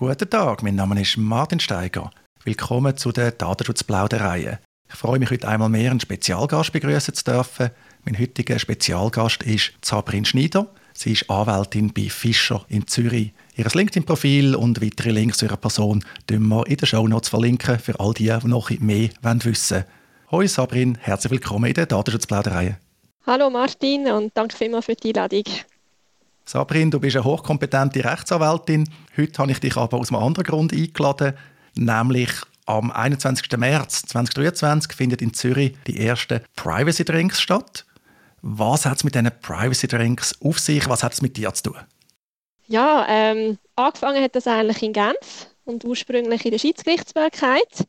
Guten Tag, mein Name ist Martin Steiger. Willkommen zu der Datenschutzplauderei. Ich freue mich heute einmal mehr, einen Spezialgast begrüßen zu dürfen. Mein heutiger Spezialgast ist Sabrin Schneider. Sie ist Anwältin bei Fischer in Zürich. Ihr LinkedIn-Profil und weitere Links zu ihrer Person verlinken wir in den Shownotes verlinken für all die, die noch mehr wissen wollen. Hoi Sabrin, herzlich willkommen in der Datenschutzplauderei. Hallo Martin und danke vielmals für die Einladung. Sabrin, du bist eine hochkompetente Rechtsanwältin. Heute habe ich dich aber aus einem anderen Grund eingeladen, nämlich am 21. März 2023 findet in Zürich die erste Privacy Drinks statt. Was hat es mit diesen Privacy Drinks auf sich? Was hat es mit dir zu tun? Ja, ähm, angefangen hat das eigentlich in Genf und ursprünglich in der Schiedsgerichtsbarkeit.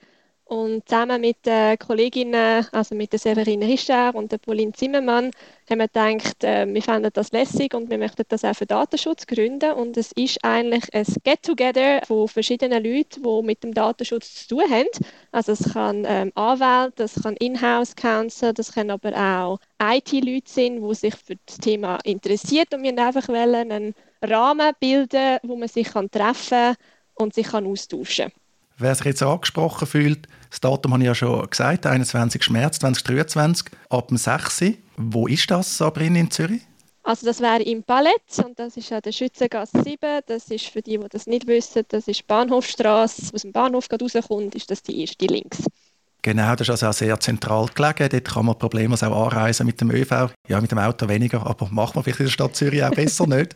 Und zusammen mit den Kolleginnen, also mit der Severine Hischer und der Pauline Zimmermann, haben wir gedacht, äh, wir fanden das lässig und wir möchten das auch für Datenschutz gründen. Und es ist eigentlich ein Get-Together von verschiedenen Leuten, die mit dem Datenschutz zu tun haben. Also es kann ähm, Anwälte, das kann Inhouse-Counsel, das können aber auch IT-Leute sein, die sich für das Thema interessiert und wir einfach einen Rahmen bilden, wo man sich kann treffen und sich kann austauschen kann. Wer sich jetzt angesprochen fühlt, das Datum habe ich ja schon gesagt, 21. März 2023, ab dem 6. Wo ist das, Sabrina, in Zürich? Also das wäre im Palett und das ist an der Schützengasse 7. Das ist für die, die das nicht wissen, das ist Bahnhofstrasse. Aus dem Bahnhof rauskommt, ist das die erste links. Genau, das ist also auch sehr zentral gelegen. Dort kann man problemlos auch anreisen mit dem ÖV. Ja, mit dem Auto weniger, aber macht man vielleicht in der Stadt Zürich auch besser nicht.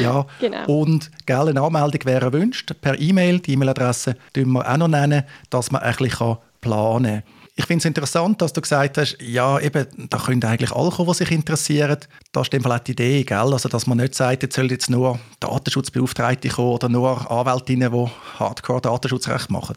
Ja, genau. und gell, eine Anmeldung wäre erwünscht. Per E-Mail, die E-Mail-Adresse tun wir auch noch nennen, dass man ein bisschen planen kann. Ich finde es interessant, dass du gesagt hast, ja, eben, da können eigentlich alle kommen, die sich interessieren. Das ist vielleicht die Idee, gell? Also, dass man nicht sagt, jetzt sollen jetzt nur Datenschutzbeauftragte kommen oder nur Anwältinnen, die Hardcore-Datenschutzrecht machen.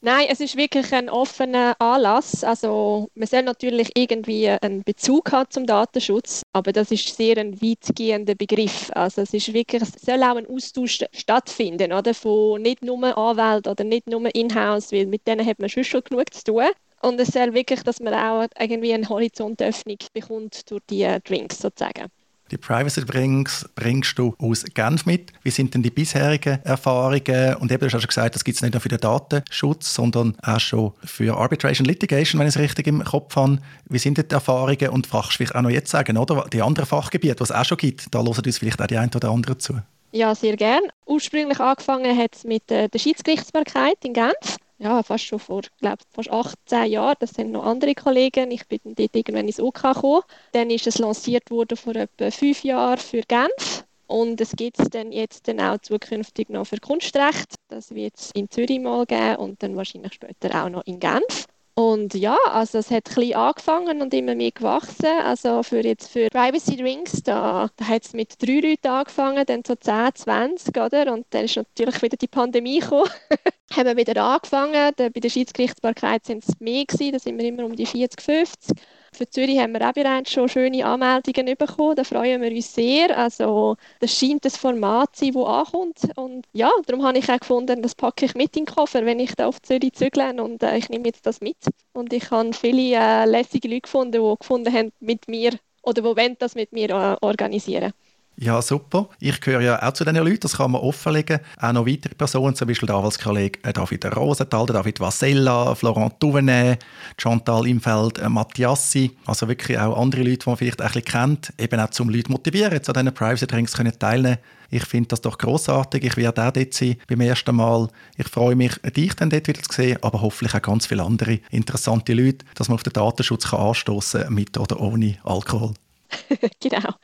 Nein, es ist wirklich ein offener Anlass. Also man soll natürlich irgendwie einen Bezug haben zum Datenschutz, aber das ist sehr ein weitgehender Begriff. Also es ist wirklich, es soll auch ein Austausch stattfinden, oder? Von nicht nur Anwälten oder nicht nur Inhouse, weil mit denen hat man schon schon genug zu tun. Und es soll wirklich, dass man auch irgendwie eine Horizontöffnung bekommt durch die Drinks sozusagen. Die Privacy Drinks bringst du aus Genf mit. Wie sind denn die bisherigen Erfahrungen? Und eben, du hast schon gesagt, das gibt es nicht nur für den Datenschutz, sondern auch schon für Arbitration Litigation, wenn ich es richtig im Kopf habe. Wie sind die Erfahrungen? Und fragst vielleicht auch noch jetzt sagen, oder? Die anderen Fachgebiete, die es auch schon gibt, da hören uns vielleicht auch die einen oder anderen zu. Ja, sehr gerne. Ursprünglich angefangen hat es mit äh, der Schiedsgerichtsbarkeit in Genf ja, fast schon vor, glaube fast 18 Jahren. Das sind noch andere Kollegen. Ich bin dort irgendwann ins OK gekommen. Dann ist es lanciert worden vor etwa fünf Jahren für Genf. Und es gibt es dann jetzt dann auch zukünftig noch für Kunstrecht. Das wird es in Zürich mal geben und dann wahrscheinlich später auch noch in Genf. Und ja, also es hat klein angefangen und immer mehr gewachsen. Also für jetzt für Privacy Rings, da, da hat es mit drei Leuten angefangen, dann so 10, 20, oder? Und dann ist natürlich wieder die Pandemie gekommen. haben wieder angefangen. bei der Schiedsgerichtsbarkeit sind es mehr gewesen, da sind wir immer um die 40, 50. Für Zürich haben wir auch bereits schon schöne Anmeldungen bekommen. Da freuen wir uns sehr. Also, das scheint das Format zu sein, das ankommt. Und ja, darum habe ich auch gefunden, das packe ich mit in den Koffer, wenn ich da auf Zürich zügle. Und äh, ich nehme jetzt das mit. Und ich habe viele äh, lässige Leute gefunden, die gefunden haben, mit mir oder die wollen das mit mir äh, organisieren ja, super. Ich gehöre ja auch zu diesen Leuten, das kann man offenlegen. Auch noch weitere Personen, zum Beispiel der Anwaltskollege äh, David Rosenthal, David Vasella, Florent Touvenet, Chantal Imfeld, äh, Mattiassi. Also wirklich auch andere Leute, die man vielleicht ein bisschen kennt, eben auch zum Leute motivieren, an diesen Privacy Drinks teilnehmen ich finde das doch großartig. Ich werde auch dort sein beim ersten Mal. Ich freue mich, dich dann dort wieder zu sehen, aber hoffentlich auch ganz viele andere interessante Leute, dass man auf den Datenschutz anstoßen kann, mit oder ohne Alkohol. genau.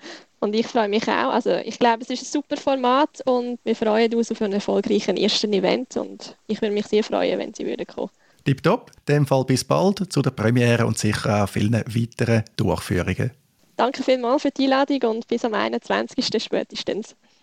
Und ich freue mich auch. Also ich glaube, es ist ein super Format und wir freuen uns auf einen erfolgreichen ersten Event und ich würde mich sehr freuen, wenn Sie würden kommen. Tipptopp. In dem Fall bis bald zu der Premiere und sicher auch vielen weiteren Durchführungen. Danke vielmals für die Einladung und bis am 21. spätestens.